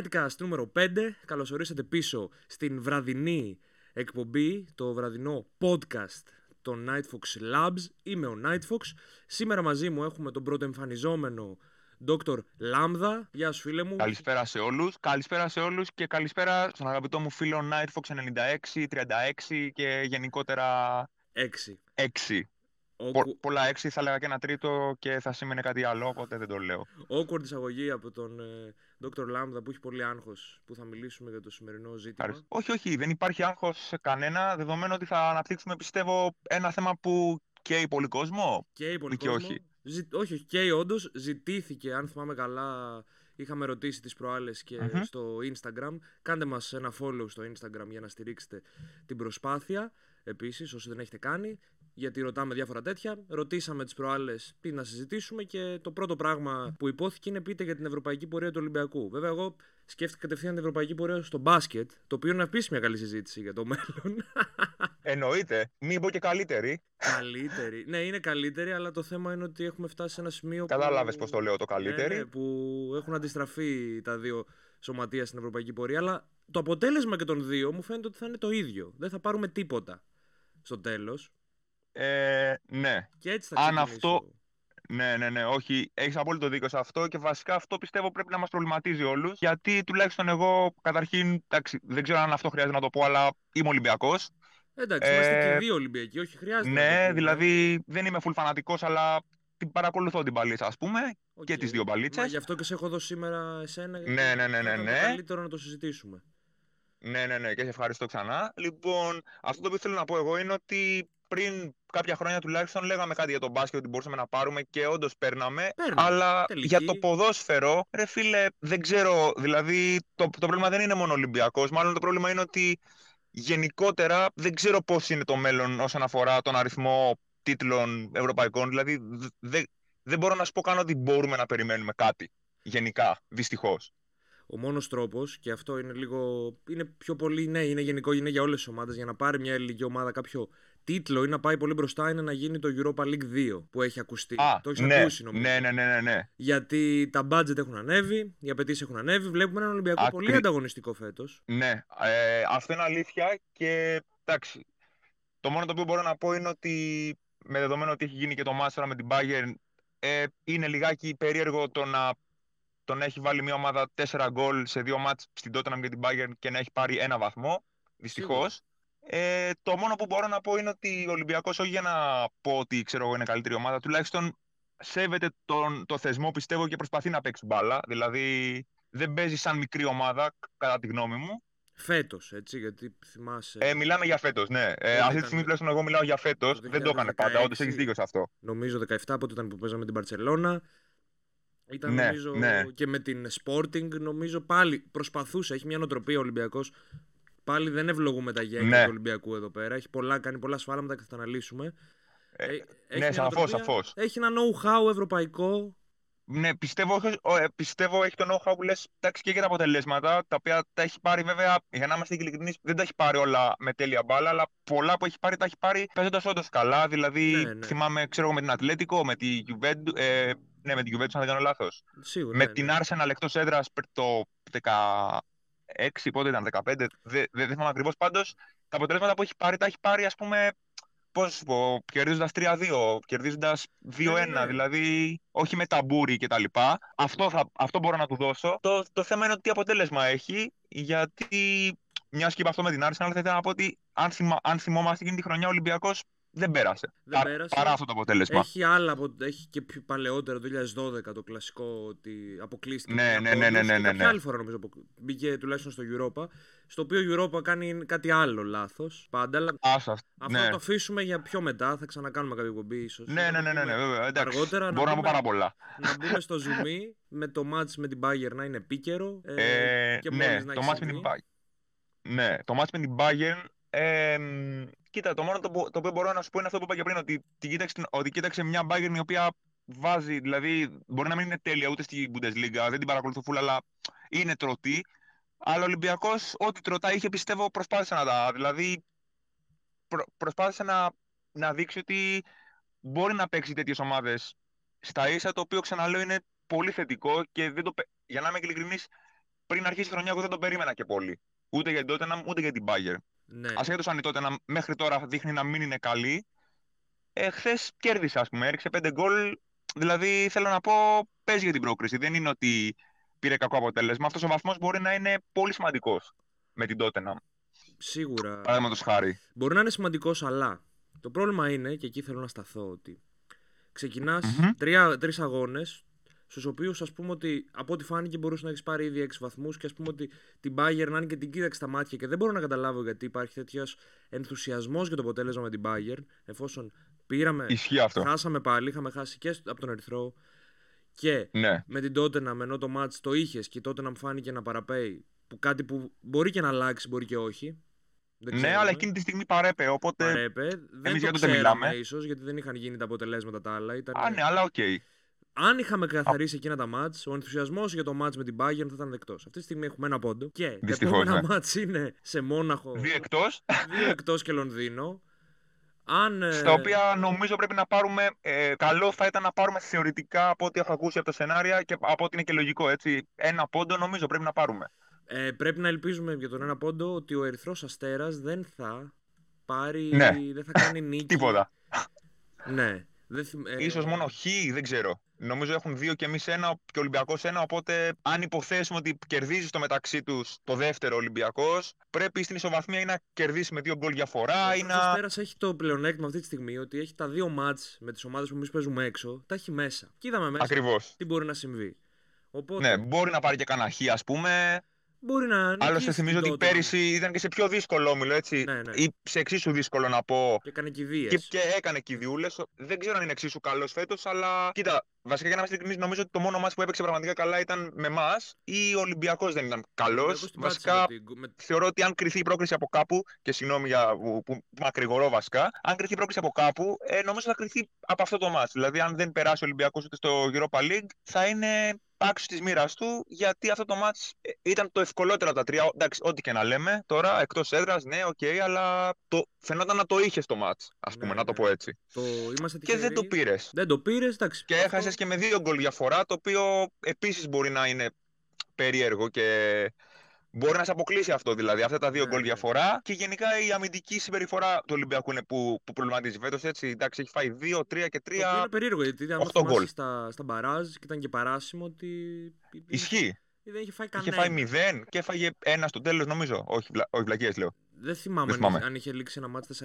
Nightcast νούμερο 5. Καλώς ορίσατε πίσω στην βραδινή εκπομπή, το βραδινό podcast των Nightfox Labs. Είμαι ο Nightfox. Σήμερα μαζί μου έχουμε τον πρώτο εμφανιζόμενο Dr. Lambda. Γεια σου φίλε μου. Καλησπέρα σε όλους. Καλησπέρα σε όλους και καλησπέρα στον αγαπητό μου φίλο Nightfox 96, 36 και γενικότερα 6. 6. Πο- πολλά έξι, θα έλεγα και ένα τρίτο και θα σήμαινε κάτι άλλο, οπότε δεν το λέω. Awkward εισαγωγή από τον ε, Dr. Lambda που έχει πολύ άγχος που θα μιλήσουμε για το σημερινό ζήτημα. Ευχαριστώ. Όχι, όχι, δεν υπάρχει άγχος σε κανένα, δεδομένου ότι θα αναπτύξουμε, πιστεύω, ένα θέμα που καίει πολύ κόσμο. Και πολύ Ή και κόσμο. όχι. Ζη... όχι, όχι, και όντως ζητήθηκε, αν θυμάμαι καλά, είχαμε ρωτήσει τις προάλλες και Μμμ. στο Instagram. Κάντε μας ένα follow στο Instagram για να στηρίξετε την προσπάθεια. Επίσης, όσοι δεν έχετε κάνει, γιατί ρωτάμε διάφορα τέτοια. Ρωτήσαμε τις προάλλες τι να συζητήσουμε και το πρώτο πράγμα που υπόθηκε είναι πείτε για την ευρωπαϊκή πορεία του Ολυμπιακού. Βέβαια, εγώ σκέφτηκα κατευθείαν την ευρωπαϊκή πορεία στο μπάσκετ, το οποίο είναι επίσης μια καλή συζήτηση για το μέλλον. Εννοείται, μην πω και καλύτερη. καλύτερη. Ναι, είναι καλύτερη, αλλά το θέμα είναι ότι έχουμε φτάσει σε ένα σημείο. Κατάλαβες που... πώς το λέω το καλύτερη. Ναι, ναι, που έχουν αντιστραφεί τα δύο σωματεία στην ευρωπαϊκή πορεία. Αλλά το αποτέλεσμα και των δύο μου φαίνεται ότι θα είναι το ίδιο. Δεν θα πάρουμε τίποτα στο τέλος. Ε, ναι, Και έτσι θα Αν ξεκινήσω. αυτό- ναι, ναι, ναι, όχι, έχεις απόλυτο δίκιο σε αυτό και βασικά αυτό πιστεύω πρέπει να μας προβληματίζει όλους γιατί τουλάχιστον εγώ καταρχήν, εντάξει, δεν ξέρω αν αυτό χρειάζεται να το πω, αλλά είμαι Ολυμπιακός. Εντάξει, είμαστε και Ε, οι δύο Ολυμπιακοί, όχι χρειάζεται. να το Ναι, πούμε. δηλαδή δεν είμαι full φανατικός, αλλά την παρακολουθώ την μπαλίτσα, ας πούμε, Οκ. και τις δύο Μα μπαλίτσες. γι' αυτό και σε έχω δω σήμερα εσένα. γιατί Ναι, ναι, ναι, ναι, ήταν το ναι. καλύτερο να το συζητήσουμε. Ναι, ναι, ναι, και σε ευχαριστώ ξανά. Λοιπόν, αυτό το οποίο θέλω να πω εγώ είναι ότι πριν κάποια χρόνια τουλάχιστον λέγαμε κάτι για τον μπάσκετ ότι μπορούσαμε να πάρουμε και όντως παίρναμε. Παίρναμε. Αλλά Τελική. για το ποδόσφαιρο, ρε φίλε, δεν ξέρω. Δηλαδή, το, το πρόβλημα δεν είναι μόνο Ολυμπιακός. Μάλλον το πρόβλημα είναι ότι γενικότερα δεν ξέρω πώς είναι το μέλλον όσον αφορά τον αριθμό τίτλων ευρωπαϊκών. Δηλαδή, δε- δε- δεν μπορώ να σου πω καν ότι μπορούμε να περιμένουμε κάτι. Γενικά, δυστυχώς. Ο μόνος τρόπος, και αυτό είναι λίγο. είναι πιο πολύ, ναι, είναι γενικό, είναι για όλες τις ομάδες. Για να πάρει μια ελληνική ομάδα κάποιο τίτλο ή να πάει πολύ μπροστά είναι να γίνει το Europa League 2 που έχει ακουστεί. Α, το έχεις ναι, ακούσει νομίζω. ναι, ναι, ναι, ναι, ναι. Γιατί τα budget έχουν ανέβει, οι απαιτήσεις έχουν ανέβει. Βλέπουμε έναν Ολυμπιακό Ακρι- πολύ ανταγωνιστικό φέτος. Ναι, ε, αυτό είναι αλήθεια και εντάξει. Το μόνο το οποίο μπορώ να πω είναι ότι με δεδομένο ότι έχει γίνει και το Μάστρα με την Bayern, ε, είναι λιγάκι περίεργο το να, το να έχει βάλει μια ομάδα 4 γκολ σε δύο μάτς στην Tottenham και την Bayern και να έχει πάρει ένα βαθμό, δυστυχώς. Ε, το μόνο που μπορώ να πω είναι ότι ο Ολυμπιακός, όχι για να πω ότι ξέρω εγώ είναι καλύτερη ομάδα, τουλάχιστον σέβεται τον, το θεσμό πιστεύω και προσπαθεί να παίξει μπάλα. Δηλαδή δεν παίζει σαν μικρή ομάδα, κατά τη γνώμη μου. Φέτος, έτσι, γιατί θυμάσαι. Ε, μιλάμε για φέτος, ναι. Ε, Πότε αυτή ήταν; τη στιγμή τουλάχιστον εγώ μιλάω για φέτος. Το Δεν το έκανε πάντα. 2016. Όντως έχεις δίκιο σε αυτό. Νομίζω 17 πότε ήταν που παίζαμε την Παρσελώνα. Ήταν Ναι, νομίζω ναι. και με την Sporting, νομίζω πάλι προσπαθούσε. Έχει μια νοοτροπία ο Ολυμπιακός. Πάλι δεν ευλογούμε τα γένια Ναι. του Ολυμπιακού εδώ πέρα. Έχει πολλά, κάνει πολλά σφάλματα και θα τα αναλύσουμε. Ε, Ε, έχει ναι, μια σαφώς, νοοτροπία, σαφώς. Έχει ένα know-how ευρωπαϊκό. Ναι, πιστεύω, όχι- ο, ε, πιστεύω έχει το know-how που λες και για τα αποτελέσματα, τα οποία τα έχει πάρει βέβαια, για να είμαστε ειλικρινείς, δεν τα έχει πάρει όλα με τέλεια μπάλα, αλλά πολλά που έχει πάρει τα έχει πάρει παίζοντας όντως καλά. Δηλαδή, Ναι, ναι. θυμάμαι, ξέρω εγώ, με την Ατλέτικο, με τη Juventus, ε, ναι, με την Juventus, αν δεν κάνω λάθος. Σίγουρα. με ναι, την ναι. Arsenal εκτός έδρας το 16, πότε ήταν, 15, δεν δε, δεν θυμάμαι ακριβώς. Πάντως, τα αποτελέσματα που έχει πάρει, τα έχει πάρει, ας πούμε, πώς σου πω, κερδίζοντας 3-2, κερδίζοντας 2-1, Ναι, ναι, ναι. δηλαδή όχι με ταμπούρι κτλ. Αυτό, θα, αυτό μπορώ να του δώσω. Το, το θέμα είναι ότι τι αποτέλεσμα έχει, γιατί μιας και είπα αυτό με την Arsenal, θα ήθελα να πω ότι αν, θυμα, αν θυμόμαστε εκείνη τη χρονιά, ο Ολυμπιακός δεν πέρασε. Δεν Πα- πέρασε. Παρά αυτό το αποτέλεσμα. Έχει άλλα, από- έχει και πιο παλαιότερο, το 2012, το κλασικό ότι αποκλείστηκε. Ναι, με ναι, ένα ναι, ναι, πόντος ναι, και ναι, κάποια ναι. άλλη φορά νομίζω απο- μπήκε τουλάχιστον στο Europa, στο οποίο η Europa κάνει κάτι άλλο λάθος πάντα, αλλά Άσα, αυτό ναι. θα το αφήσουμε για πιο μετά, θα ξανακάνουμε κάποια εκπομπή ίσως. Ναι, Θα ναι, το ναι, ναι, ναι, πούμε βέβαια. Εντάξει. Αργότερα να Μπορώ να πω μπούμε- πάρα πολλά. να μπούμε στο zoom με το match με την Bayern να είναι επίκαιρο ε, Ε, και ναι, μόλις να το έχει match με την συμβεί. Bayern. Ναι, το match με την Bayern. Ε, μ, κοίτα, το μόνο το, που- το οποίο μπορώ να σου πω είναι αυτό που είπα και πριν, ότι, την κοίταξε, την- ότι κοίταξε μια Bayern η οποία βάζει, δηλαδή μπορεί να μην είναι τέλεια ούτε στη Bundesliga, δεν την παρακολουθώ full, αλλά είναι τρωτή. Αλλά ο Ολυμπιακός, ό,τι τροτά είχε, πιστεύω, προσπάθησε να τα. Δηλαδή, προ, προσπάθησε να, να δείξει ότι μπορεί να παίξει τέτοιες ομάδες στα ίσα, το οποίο ξαναλέω είναι πολύ θετικό και δεν το, πε- για να είμαι ειλικρινής, πριν αρχίσει η χρονιά, εγώ δεν τον περίμενα και πολύ. Ούτε για την Tottenham, ούτε για την Bayern. Ναι. Ασχέτω αν η Tottenham μέχρι τώρα δείχνει να μην είναι καλή, ε, χθες κέρδισε, ας πούμε. Έριξε πέντε γκολ. Δηλαδή, θέλω να πω, παίζει για την πρόκριση. Δεν είναι ότι πήρε κακό αποτέλεσμα. Αυτός ο βαθμός μπορεί να είναι πολύ σημαντικός με την Tottenham. Σίγουρα. Παραδείγματος χάρη. Μπορεί να είναι σημαντικός, αλλά το πρόβλημα είναι, και εκεί θέλω να σταθώ, ότι ξεκινάς Μμμ. τρεις αγώνες, στους οποίους ας πούμε ότι από ό,τι φάνηκε μπορούσε να έχεις πάρει ήδη 6 βαθμούς και ας πούμε ότι την Bayern να είναι και την κοίταξε στα μάτια και δεν μπορώ να καταλάβω γιατί υπάρχει τέτοιος ενθουσιασμός για το αποτέλεσμα με την Bayern, εφόσον πήραμε. Ισχύει αυτό. Χάσαμε πάλι, είχαμε χάσει και από τον Ερυθρό. Και Ναι. με την Tottenham ενώ το match το είχες και η Tottenham φάνηκε να παραπαίει. Που κάτι που μπορεί και να αλλάξει, μπορεί και όχι. Δεν Ναι, ξέρουμε. αλλά εκείνη τη στιγμή παρέπαιε. Οπότε. Παρέπαιε. Δεν εμείς το για τότε ξέραμε μιλάμε. ίσως, γιατί δεν είχαν γίνει τα αποτελέσματα τα άλλα. Ήταν... Α, ναι, αλλά οκ. Αν είχαμε καθαρίσει εκείνα τα ματς, ο ενθουσιασμός για το ματς με την Bayern θα ήταν δεκτός. Αυτή τη στιγμή έχουμε ένα πόντο και τα Δυστυχώς, επόμενα ναι. ματς είναι σε Μόναχο, Δύο εκτός. δύο εκτός και Λονδίνο. Αν, ε, Στα οποία νομίζω πρέπει να πάρουμε. Ε, καλό θα ήταν να πάρουμε θεωρητικά από ό,τι έχω ακούσει από τα σενάρια και από ό,τι είναι και λογικό. Έτσι. Ένα πόντο νομίζω πρέπει να πάρουμε. ε, πρέπει να ελπίζουμε για τον ένα πόντο ότι ο Ερυθρός Αστέρας δεν θα πάρει, Ναι. δεν θα κάνει νίκη. Τίποτα. Ναι. Δεν θυμ- ε, Ίσως μόνο χ, δεν ξέρω. Νομίζω έχουν δύο και εμείς ένα και ο Ολυμπιακός ένα. Οπότε, αν υποθέσουμε ότι κερδίζει στο μεταξύ τους το δεύτερο Ολυμπιακός, πρέπει στην ισοβαθμία ή να κερδίσει με δύο γκολ διαφορά ή Ο να. Αστέρας έχει το πλεονέκτημα αυτή τη στιγμή ότι έχει τα δύο μάτς με τις ομάδες που εμείς παίζουμε έξω, τα έχει μέσα. Και είδαμε μέσα Ακριβώς. τι μπορεί να συμβεί. Οπότε Ναι, μπορεί να πάρει και κανένα χ, ας πούμε. Μπορεί να Άλλωστε, νικήσει θυμίζω την ότι Tottenham. πέρυσι ήταν και σε πιο δύσκολο όμιλο, έτσι. Ναι, ναι. Ή σε εξίσου δύσκολο να πω. Και έκανε κηδείες. Και, και έκανε κηδιούλε. Δεν ξέρω αν είναι εξίσου καλός φέτος, αλλά κοίτα, βασικά για να είμαστε ειλικρινείς, νομίζω ότι το μόνο μα που έπαιξε πραγματικά καλά ήταν με εμάς ή ο Ολυμπιακός δεν ήταν καλός. Εγώ στην πάτησα Βασικά, με την- με- θεωρώ ότι αν κρυθεί η πρόκριση από κάπου, και συγγνώμη για που, που μακρηγορώ βασικά, αν κρυθεί η πρόκριση από κάπου, ε, νομίζω θα κρυθεί από αυτό το μάτς. Δηλαδή, αν δεν περάσει ο Ολυμπιακός ούτε στο Europa League, θα είναι άξιος της μοίρας του, γιατί αυτό το ματς ε, ήταν το ευκολότερο από τα τρία. Εντάξει, ό,τι και να λέμε τώρα, εκτός έδρας, ναι, οκ, αλλά το, φαινόταν να το είχες το ματς, ας πούμε, Ναι, να το ναι. πω έτσι. το... Είμαστε Και δεν το τυχεροί. πήρες. Δεν το πήρες, εντάξει. Και Αυτό- έχασες και με δύο γκολ διαφορά, το οποίο επίσης μπορεί να είναι περίεργο και μπορεί να σε αποκλείσει αυτό δηλαδή. Αυτά τα δύο Ναι, γκολ ναι. διαφορά. Και γενικά η αμυντική συμπεριφορά του Ολυμπιακού είναι που, που προβληματίζει φέτος. Έτσι, εντάξει, έχει φάει 2, 3 και 3. Το οποίο είναι περίεργο γιατί αν οκτώ θυμάσαι γκολ. στα, στα μπαράζ και ήταν και παράσιμο ότι. Ισχύει. Δεν είχε φάει Είχε κανένα. φάει 0 και έφαγε ένα στο τέλος, νομίζω. Όχι, βλα... όχι βλακίες λέω. Δεν θυμάμαι, Δεν αν θυμάμαι. είχε- αν είχε λήξει ένα μάτι 4-1.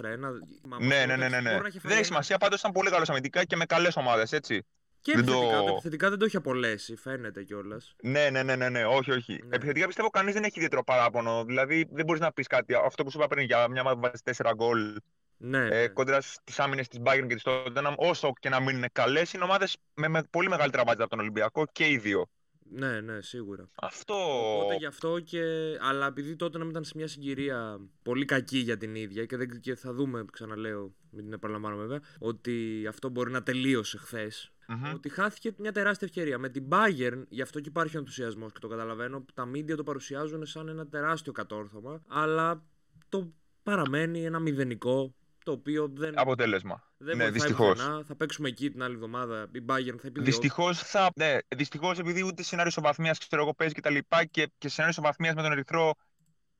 Μα Ναι, αυτό, ναι, ναι, εντάξει, ναι. ναι. μπορεί να είχε φάει Δεν έχει ένα. σημασία. Πάντως ήταν πολύ καλός αμυντικά και με καλές ομάδες, έτσι. Και Δεν επιθετικά. το- Το... επιθετικά δεν το έχει απολέσει, φαίνεται κιόλας. Ναι, ναι, ναι, ναι, ναι. όχι, όχι. Ναι. Επιθετικά πιστεύω κανείς δεν έχει ιδιαίτερο παράπονο. Δηλαδή δεν μπορείς να πεις κάτι. Αυτό που σου είπα πριν για μια ομάδα που βάζει 4 γκολ Ναι, ε, ναι. κόντρα στις άμυνες της Bayern και της Tottenham, όσο και να μην είναι καλές, είναι ομάδες με, με πολύ μεγαλύτερα μπάτζα από τον Ολυμπιακό και οι δύο. ναι, ναι, σίγουρα. Αυτό. Οπότε γι' αυτό και. Αλλά επειδή τότε να ήταν σε μια συγκυρία πολύ κακή για την ίδια και, δεν... και θα δούμε, ξαναλέω, μην την επαναλαμβάνω βέβαια, ότι αυτό μπορεί να τελείωσε χθες. Μμμ. Ότι χάθηκε μια τεράστια ευκαιρία. Με την Bayern, γι' αυτό και υπάρχει ο ενθουσιασμός και το καταλαβαίνω, που τα media το παρουσιάζουν σαν ένα τεράστιο κατόρθωμα, αλλά το παραμένει ένα μηδενικό το οποίο δεν, Αποτέλεσμα. δεν ναι, βοηθάει δυστυχώς. πουθενά. Θα παίξουμε εκεί την άλλη εβδομάδα. Η Bayern θα επιδιώξει. Δυστυχώς θα. Ναι, δυστυχώς επειδή ούτε σενάριο ισοβαθμίας ξέρω εγώ παίζει και τα λοιπά και, και σενάριο ισοβαθμίας με τον Ερυθρό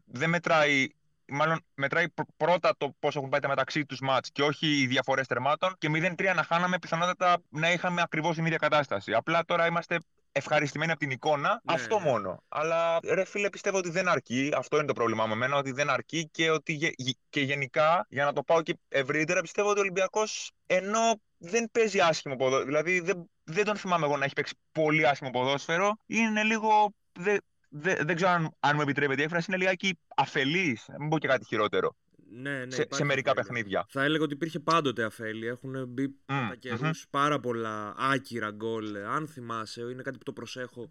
δεν μετράει. Μάλλον μετράει πρω- πρώτα το πώς έχουν πάει τα μεταξύ τους μάτς και όχι οι διαφορές τερμάτων. Και 0-3 να χάναμε, πιθανότατα να είχαμε ακριβώς την ίδια κατάσταση. Απλά τώρα είμαστε ευχαριστημένοι από την εικόνα. Ναι, αυτό ναι. μόνο. Αλλά ρε φίλε, πιστεύω ότι δεν αρκεί. Αυτό είναι το πρόβλημά με εμένα, ότι δεν αρκεί και ότι γε- γε- και γενικά, για να το πάω και ευρύτερα, πιστεύω ότι ο Ολυμπιακός ενώ δεν παίζει άσχημο ποδόσφαιρο, δηλαδή δεν, δεν τον θυμάμαι εγώ να έχει παίξει πολύ άσχημο ποδόσφαιρο, είναι λίγο. δε- δε- δεν ξέρω αν, αν μου επιτρέπεται η έκφραση, είναι λιγάκι αφελής. Μην πω και κάτι χειρότερο. Ναι, ναι, σε, σε υπάρχει μερικά αφέλεια. παιχνίδια. Θα έλεγα ότι υπήρχε πάντοτε αφέλεια. Έχουν μπει Μμ, κατά καιρούς πάρα πολλά άκυρα γκολ. Αν θυμάσαι, είναι κάτι που το προσέχω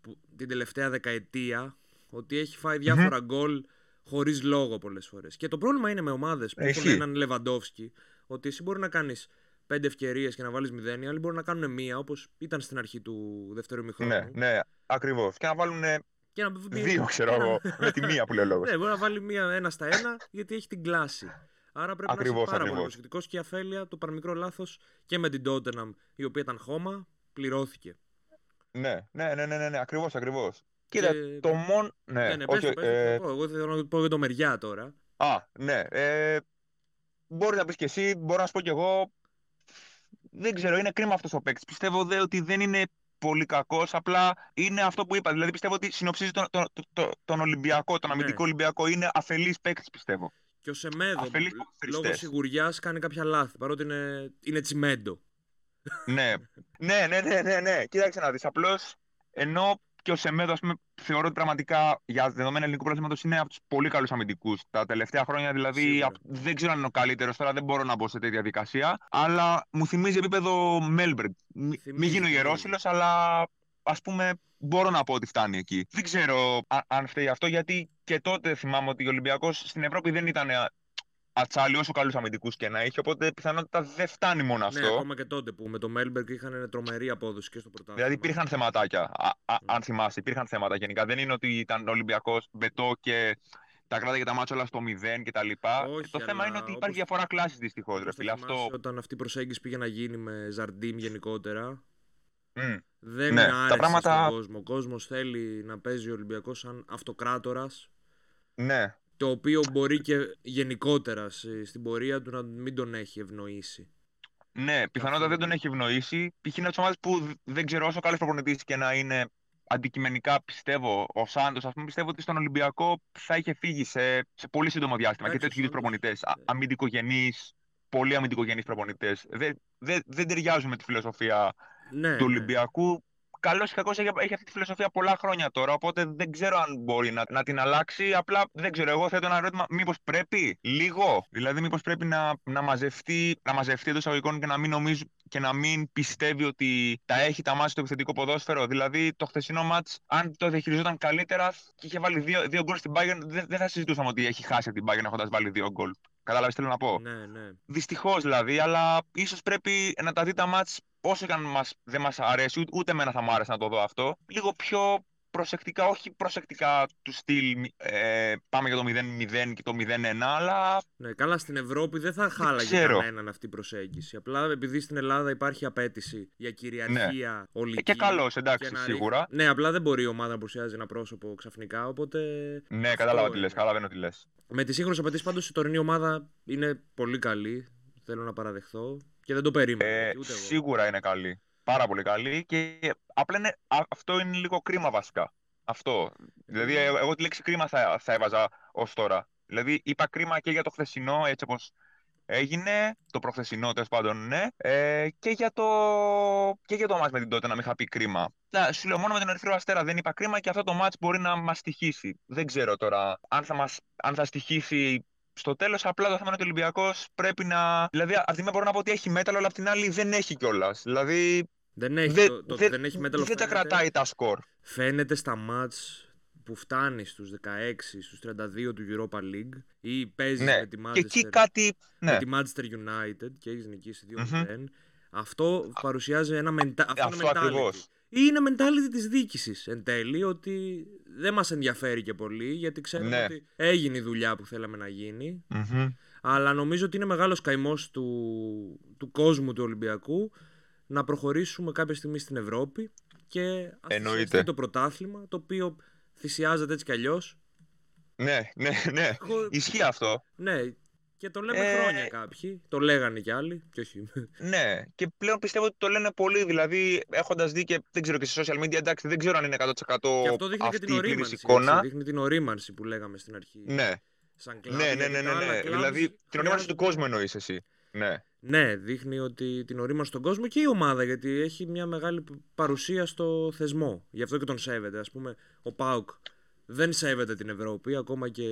που, την τελευταία δεκαετία, ότι έχει φάει διάφορα γκολ χωρίς λόγο πολλές φορές. Και το πρόβλημα είναι με ομάδες που έχουν Ισχύει. έναν Λεβαντόφσκι, ότι εσύ μπορεί να κάνεις πέντε ευκαιρίες και να βάλεις μηδέν, οι άλλοι μπορεί να κάνουν μία, όπως ήταν στην αρχή του δεύτερου μηχρόνου. Ναι, ναι, ακριβώς. Και να βάλουν Και να... δύο, ξέρω και να- εγώ, με τη μία που λέει ο λόγος. ναι, μπορεί να βάλει μία ένα στα ένα γιατί έχει την κλάση. Άρα πρέπει να Ακριβώς, είσαι πάρα πολύ ακριβώς. προσεκτικός και η αφέλεια, το παραμικρό λάθος και με την Tottenham, η οποία ήταν χώμα, πληρώθηκε. Ναι, ναι, ναι, ναι, ναι, ναι ακριβώς, ακριβώς. Κοίτα, Και- το μόνο. Ναι, Ναι, ναι, όχι, πες το, πες το, ε, πω. Εγώ θέλω να το πω για το μεριά τώρα. Α, ναι. Ε, μπορείς να πεις και εσύ, μπορώ να σου πω κι εγώ. Δεν ξέρω, είναι κρίμα αυτός ο παίκτης. Πιστεύω δε ότι δεν είναι πολύ κακός, απλά είναι αυτό που είπα. Δηλαδή πιστεύω ότι συνοψίζει τον, τον, τον, τον Ολυμπιακό, τον Ναι. αμυντικό Ολυμπιακό. Είναι αφελής παίκτης, πιστεύω. Και ο Σεμέδο, Αφελείς λόγω ποδοσφαιριστές. σιγουριάς, κάνει κάποια λάθη. Παρότι είναι, είναι τσιμέντο. ναι. ναι, ναι, ναι, ναι, ναι. Κοίταξε να δεις. Απλώς, ενώ και ο Σεμέδο, ας πούμε, θεωρώ ότι πραγματικά για δεδομένα ελληνικού πρωταθλήματος είναι από τους πολύ καλούς αμυντικούς. Τα τελευταία χρόνια δηλαδή Σίγουρα. απ- δεν ξέρω αν είναι ο καλύτερος, τώρα δεν μπορώ να μπω σε τέτοια διαδικασία. Αλλά μου θυμίζει επίπεδο Μέλμπεργκ. Μη, μη Θυμίζει, γίνω θυμίζει. ιερόσιλος, αλλά ας πούμε μπορώ να πω ότι φτάνει εκεί. Δεν ξέρω α- αν φταίει αυτό, γιατί και τότε θυμάμαι ότι ο Ολυμπιακός στην Ευρώπη δεν ήταν α- ατσάλι όσο καλούς αμυντικούς και να είχε, οπότε πιθανότητα δεν φτάνει μόνο αυτό. Ναι, ακόμα και τότε που με το Μέλμπεργκ είχαν τρομερή απόδοση και στο πρωτάθλημα. Δηλαδή υπήρχαν θεματάκια, α, α, Mm. αν θυμάσαι, υπήρχαν θέματα γενικά. Δεν είναι ότι ήταν Ολυμπιακός μπετό και τα κράταγε τα μάτια όλα στο 0 κτλ. Όχι, το θέμα είναι αλλά ότι υπάρχει όπως- διαφορά κλάσης δυστυχώς, ρε Όπως θα φίλε. θυμάσαι, Αυτό. Όταν αυτή η προσέγγιση πήγε να γίνει με Ζαρντίμ γενικότερα, Μμ. δεν Ναι, είναι τα άρεσε πράγματα- στον κόσμο. Ο κόσμος θέλει να παίζει ο Ολυμπιακός σαν αυτοκράτορας, Ναι, το οποίο μπορεί και γενικότερα σε- στην πορεία του να μην τον έχει ευνοήσει. ναι, πιθανότατα δεν τον έχει ευνοήσει. Π.χ. είναι από τι ομάδε που δ- δεν ξέρω όσο καλός προπονητής και να είναι αντικειμενικά, πιστεύω, ο Σάντος, ας πούμε, πιστεύω ότι στον Ολυμπιακό θα είχε φύγει σε, σε πολύ σύντομο διάστημα και Εντάξει, ο τέτοιου είδους Σάντος, προπονητές. ε, Αμυντικογενείς, πολύ αμυντικογενείς προπονητές. Δεν, δεν, δεν ταιριάζουν με τη φιλοσοφία Ναι, του ναι. Ολυμπιακού. Καλός ή κακός έχει, έχει αυτή τη φιλοσοφία πολλά χρόνια τώρα. Οπότε δεν ξέρω αν μπορεί να, να την αλλάξει. Απλά δεν ξέρω. Εγώ θέτω ένα ερώτημα. Μήπως πρέπει λίγο. Δηλαδή, μήπως πρέπει να, να μαζευτεί, να μαζευτεί εντός εισαγωγικών και να μην νομίζει και να μην πιστεύει ότι τα έχει τα μάτια στο επιθετικό ποδόσφαιρο. Δηλαδή, το χθεσινό μάτς, αν το διαχειριζόταν καλύτερα και είχε βάλει δύο, δύο γκολ στην Bayern, δεν, δεν θα συζητούσαμε ότι έχει χάσει από την Bayern έχοντας βάλει δύο γκολ. Κατάλαβες τι θέλω να πω; Ναι, ναι. Δυστυχώς δηλαδή, αλλά ίσως πρέπει να τα δει τα μάτς όσο και αν μας, δεν μας αρέσει, ούτε, ούτε εμένα θα μου άρεσε να το δω αυτό. Λίγο πιο προσεκτικά, όχι προσεκτικά του στυλ ε, πάμε για το 0-0 και το 0-1, αλλά Ναι, καλά στην Ευρώπη δεν θα χάλαγε ξέρω. κανέναν αυτή η προσέγγιση. Απλά επειδή στην Ελλάδα υπάρχει απέτηση για κυριαρχία ολική. ε, και καλός, εντάξει, και να σίγουρα. ρίχνει- Ναι, απλά δεν μπορεί η ομάδα να παρουσιάζει ένα πρόσωπο ξαφνικά. Οπότε. Ναι, αυτό κατάλαβα τι είναι. λες, καταλαβαίνω τι λες. Με τις σύγχρονες απαιτήσεις πάντως η τωρινή ομάδα είναι πολύ καλή. Θέλω να παραδεχθώ. Και δεν το περίμενα. Ε, ούτε εγώ. σίγουρα είναι καλή. Πάρα πολύ καλή και απλά είναι, α- αυτό είναι λίγο κρίμα βασικά. Αυτό. Δηλαδή, Ε, εγώ, εγώ τη λέξη κρίμα θα, θα έβαζα ως τώρα. Δηλαδή, είπα κρίμα και για το χθεσινό, έτσι όπως έγινε, το προχθεσινό τέλος πάντων, ναι, ε, και για το, και για το μάτς με την τότε να μην είχα πει κρίμα. Να, σου λέω μόνο με τον Ερυθρό Αστέρα δεν είπα κρίμα και αυτό το μάτς μπορεί να μας στοιχήσει. Δεν ξέρω τώρα αν θα, μας, αν θα στοιχήσει στο τέλος, απλά το θέμα είναι ότι ο Ολυμπιακός πρέπει να. Δηλαδή, από τη μία μπορώ να πω ότι έχει μέταλλο, αλλά από την άλλη δεν έχει κιόλας. Δηλαδή, Δεν έχει, δεν, το, το, δεν- δεν έχει μέταλλο δεν τα φαίνεται. κρατάει τα σκορ. Φαίνεται στα μάτς που φτάνει στους 16, στους 32 του Europa League ή παίζει Ναι, με τη Manchester, Και εκεί κάτι. Ναι, με τη Manchester United και έχεις νικήσει 2-0. Μμμ. Αυτό παρουσιάζει ένα μεντα... αυτό είναι αυτό mentality. Ακριβώς. Ή είναι mentality της διοίκησης εν τέλει ότι δεν μας ενδιαφέρει και πολύ γιατί ξέρουμε Ναι. ότι έγινε η δουλειά που θέλαμε να γίνει Μμμ. αλλά νομίζω ότι είναι μεγάλος καημός του, του κόσμου του Ολυμπιακού να προχωρήσουμε κάποια στιγμή στην Ευρώπη και ας Εννοείται. θυσιαστεί το πρωτάθλημα το οποίο θυσιάζεται έτσι κι αλλιώς. ναι, ναι, ναι. Εγώ- Ισχύει αυτό. Ναι, και το λέμε Ε, χρόνια κάποιοι, το λέγανε κι άλλοι και όχι. Ναι, και πλέον πιστεύω ότι το λένε πολύ. Δηλαδή, έχοντας δει και δεν ξέρω και σε social media, εντάξει, δεν ξέρω αν είναι 100% Και αυτό δείχνει και αυτή την η πλήρης ορίμανση. εικόνα. έτσι, δείχνει την ορίμανση που λέγαμε στην αρχή. Ναι, Σαν κλάδ, ναι, ναι, γιατί ναι, ναι, τα άλλα ναι. κλαμπς Δηλαδή, την ονομάση του χρειάζονται- κόσμου εννοείς εσύ. Ναι. Ναι, δείχνει ότι την ορίμανση στον κόσμο και η ομάδα γιατί έχει μια μεγάλη παρουσία στο θεσμό. Γι' αυτό και τον σέβεται. Ας πούμε, ο Πάουκ δεν σέβεται την Ευρώπη, ακόμα και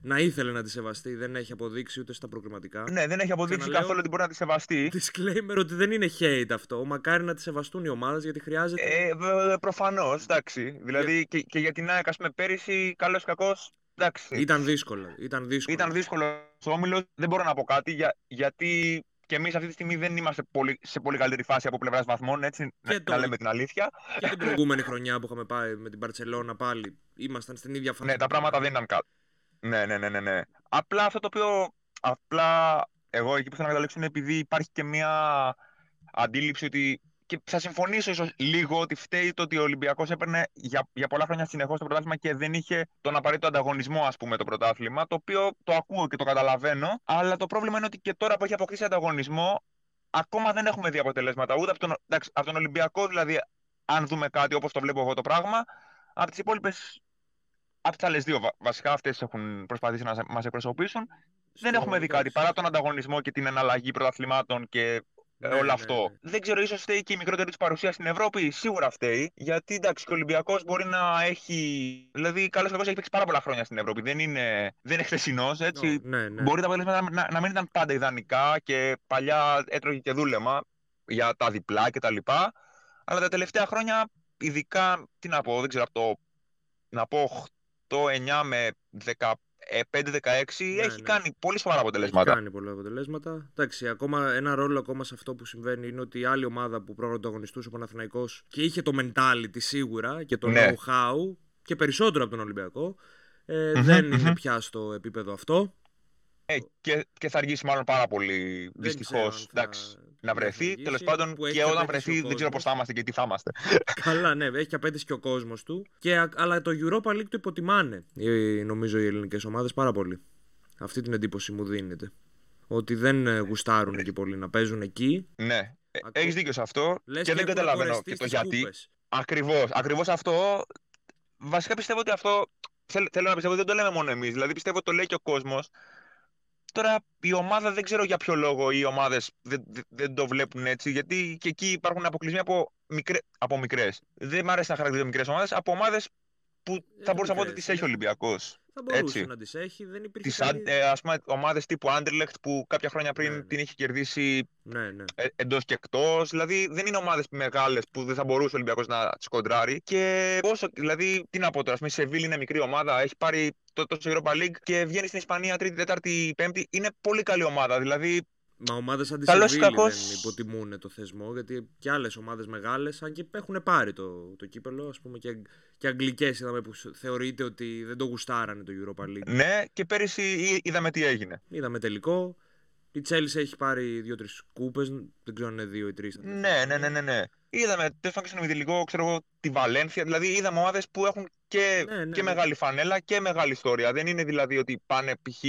να ήθελε να τη σεβαστεί, δεν έχει αποδείξει ούτε στα προκριματικά. ναι, δεν έχει αποδείξει Ξαναλέω- καθόλου ότι μπορεί να τη σεβαστεί. Disclaimer ότι δεν είναι hate αυτό. Μακάρι να τη σεβαστούν οι ομάδες γιατί χρειάζεται. Ε, Προφανώς, εντάξει. Δηλαδή, και, και για την ΑΕΚ, ας πούμε, πέρυσι, καλός ή κακός, εντάξει. Ήταν δύσκολο. Ήταν δύσκολο. Ήταν δύσκολος ο όμιλος. Δεν μπορώ να πω κάτι για, γιατί και εμείς αυτή τη στιγμή δεν είμαστε πολύ, σε πολύ καλύτερη φάση από πλευράς βαθμών. Έτσι, να, το- να λέμε την αλήθεια. Και την προηγούμενη χρονιά που είχαμε πάει με την Παρσελώνα πάλι. Ήμασταν στην ίδια φάση. Ναι, τα πράγματα δεν ήταν καλά. Ναι, ναι, ναι, ναι, ναι. Απλά αυτό το οποίο. Απλά εγώ εκεί που θέλω να καταλήξω είναι επειδή υπάρχει και μια αντίληψη ότι και θα συμφωνήσω ίσως λίγο ότι φταίει το ότι ο Ολυμπιακός έπαιρνε για, για πολλά χρόνια συνεχώς το πρωτάθλημα και δεν είχε τον απαραίτητο ανταγωνισμό, ας πούμε, το πρωτάθλημα. Το οποίο το ακούω και το καταλαβαίνω. Αλλά το πρόβλημα είναι ότι και τώρα που έχει αποκτήσει ανταγωνισμό, ακόμα δεν έχουμε δει αποτελέσματα. Ούτε από τον, εντάξει, από τον Ολυμπιακό, δηλαδή, αν δούμε κάτι όπως το βλέπω εγώ το πράγμα, από τις υπόλοιπες. Από τις άλλες δύο βασικά, αυτές έχουν προσπαθήσει να μας εκπροσωπήσουν. δεν έχουμε δει κάτι παρά τον ανταγωνισμό και την εναλλαγή πρωταθλημάτων και ναι, όλο ναι, αυτό. Ναι. Δεν ξέρω, ίσως φταίει και η μικρότερη του παρουσία στην Ευρώπη. Σίγουρα φταίει. Γιατί εντάξει, ο Ολυμπιακός μπορεί να έχει. Δηλαδή, καλός κακό έχει παίξει πάρα πολλά χρόνια στην Ευρώπη. Δεν είναι, δεν είναι χθεσινός. Έτσι. Ναι, ναι. Μπορεί τα αποτελέσματα να, να, μην ήταν πάντα ιδανικά και παλιά έτρωγε και δούλεμα για τα διπλά κτλ. Αλλά τα τελευταία χρόνια, ειδικά, τι να πω, δεν ξέρω από το. Να πω 8-9 με 15 5-16 ναι, έχει ναι. κάνει πολύ σοβαρά αποτελέσματα. Έχει κάνει πολλά αποτελέσματα. Εντάξει, ακόμα, ένα ρόλο ακόμα σε αυτό που συμβαίνει είναι ότι η άλλη ομάδα που πρωταγωνιστούσε ο Παναθηναϊκός και είχε το mentality σίγουρα και το ναι. know-how και περισσότερο από τον Ολυμπιακό ε, δεν είναι πια στο επίπεδο αυτό. Ε, και, και θα αργήσει μάλλον πάρα πολύ δυστυχώς να βρεθεί. Τέλος πάντων, και όταν βρεθεί, δεν ξέρω πώς θα είμαστε και τι θα είμαστε. Καλά, ναι, έχει απέτηση και ο κόσμος του. Και, αλλά το Europa League το υποτιμάνε, νομίζω, οι ελληνικές ομάδες πάρα πολύ. Αυτή την εντύπωση μου δίνεται. Ότι δεν ε, γουστάρουν εκεί πολύ να παίζουν εκεί. Ναι, έχεις δίκιο σε αυτό. και δεν καταλαβαίνω και το γιατί. Ακριβώς. Ακριβώς αυτό. Βασικά πιστεύω ότι αυτό. Θέλω να πιστεύω ότι δεν το λέμε μόνο εμείς. Δηλαδή πιστεύω ότι το λέει και ο κόσμος. Τώρα η ομάδα δεν ξέρω για ποιο λόγο οι ομάδες δεν, δεν, το βλέπουν έτσι, γιατί και εκεί υπάρχουν αποκλεισμοί από, μικρέ, από μικρές. Δεν μ' αρέσει να χαρακτηρίζω μικρές ομάδες, από ομάδες που ε, θα μπορούσα να πω ότι τις έχει ο Ολυμπιακός. Θα μπορούσε Έτσι. να τις έχει, δεν υπήρχε. Τις, κανεί... ε, ας πούμε, ομάδες τύπου Anderlecht που κάποια χρόνια πριν ναι, ναι. την είχε κερδίσει ναι, ναι. Ε, εντός και εκτός. Δηλαδή δεν είναι ομάδες μεγάλες που δεν θα μπορούσε ο Ολυμπιακός να τις κοντράρει. Και πόσο, δηλαδή, τι να πω τώρα, η Σεβίλη είναι μικρή ομάδα, έχει πάρει το, το Europa League και βγαίνει στην Ισπανία Τρίτη, Τέταρτη, Πέμπτη. Είναι πολύ καλή ομάδα. Δηλαδή Μα ομάδες σαν τη Σεβίλη κακός... δεν υποτιμούν το θεσμό, γιατί και άλλες ομάδες μεγάλες, αν και έχουν πάρει το, το κύπελο, ας πούμε και, και αγγλικές είδαμε που θεωρείται ότι δεν το γουστάρανε το Europa League. Ναι, και πέρυσι είδαμε τι έγινε. Είδαμε τελικό. Η Chelsea έχει πάρει δύο-τρεις κούπες, δεν ξέρω αν είναι δύο ή τρεις. Ναι, ναι, ναι, ναι, ναι. Είδαμε τέλος πάντων στον τελικό, ξέρω εγώ, τη Βαλένθια. Δηλαδή είδαμε ομάδες που έχουν και, ναι, ναι, και ναι. μεγάλη φανέλα και μεγάλη ιστορία. Δεν είναι δηλαδή ότι πάνε π.χ.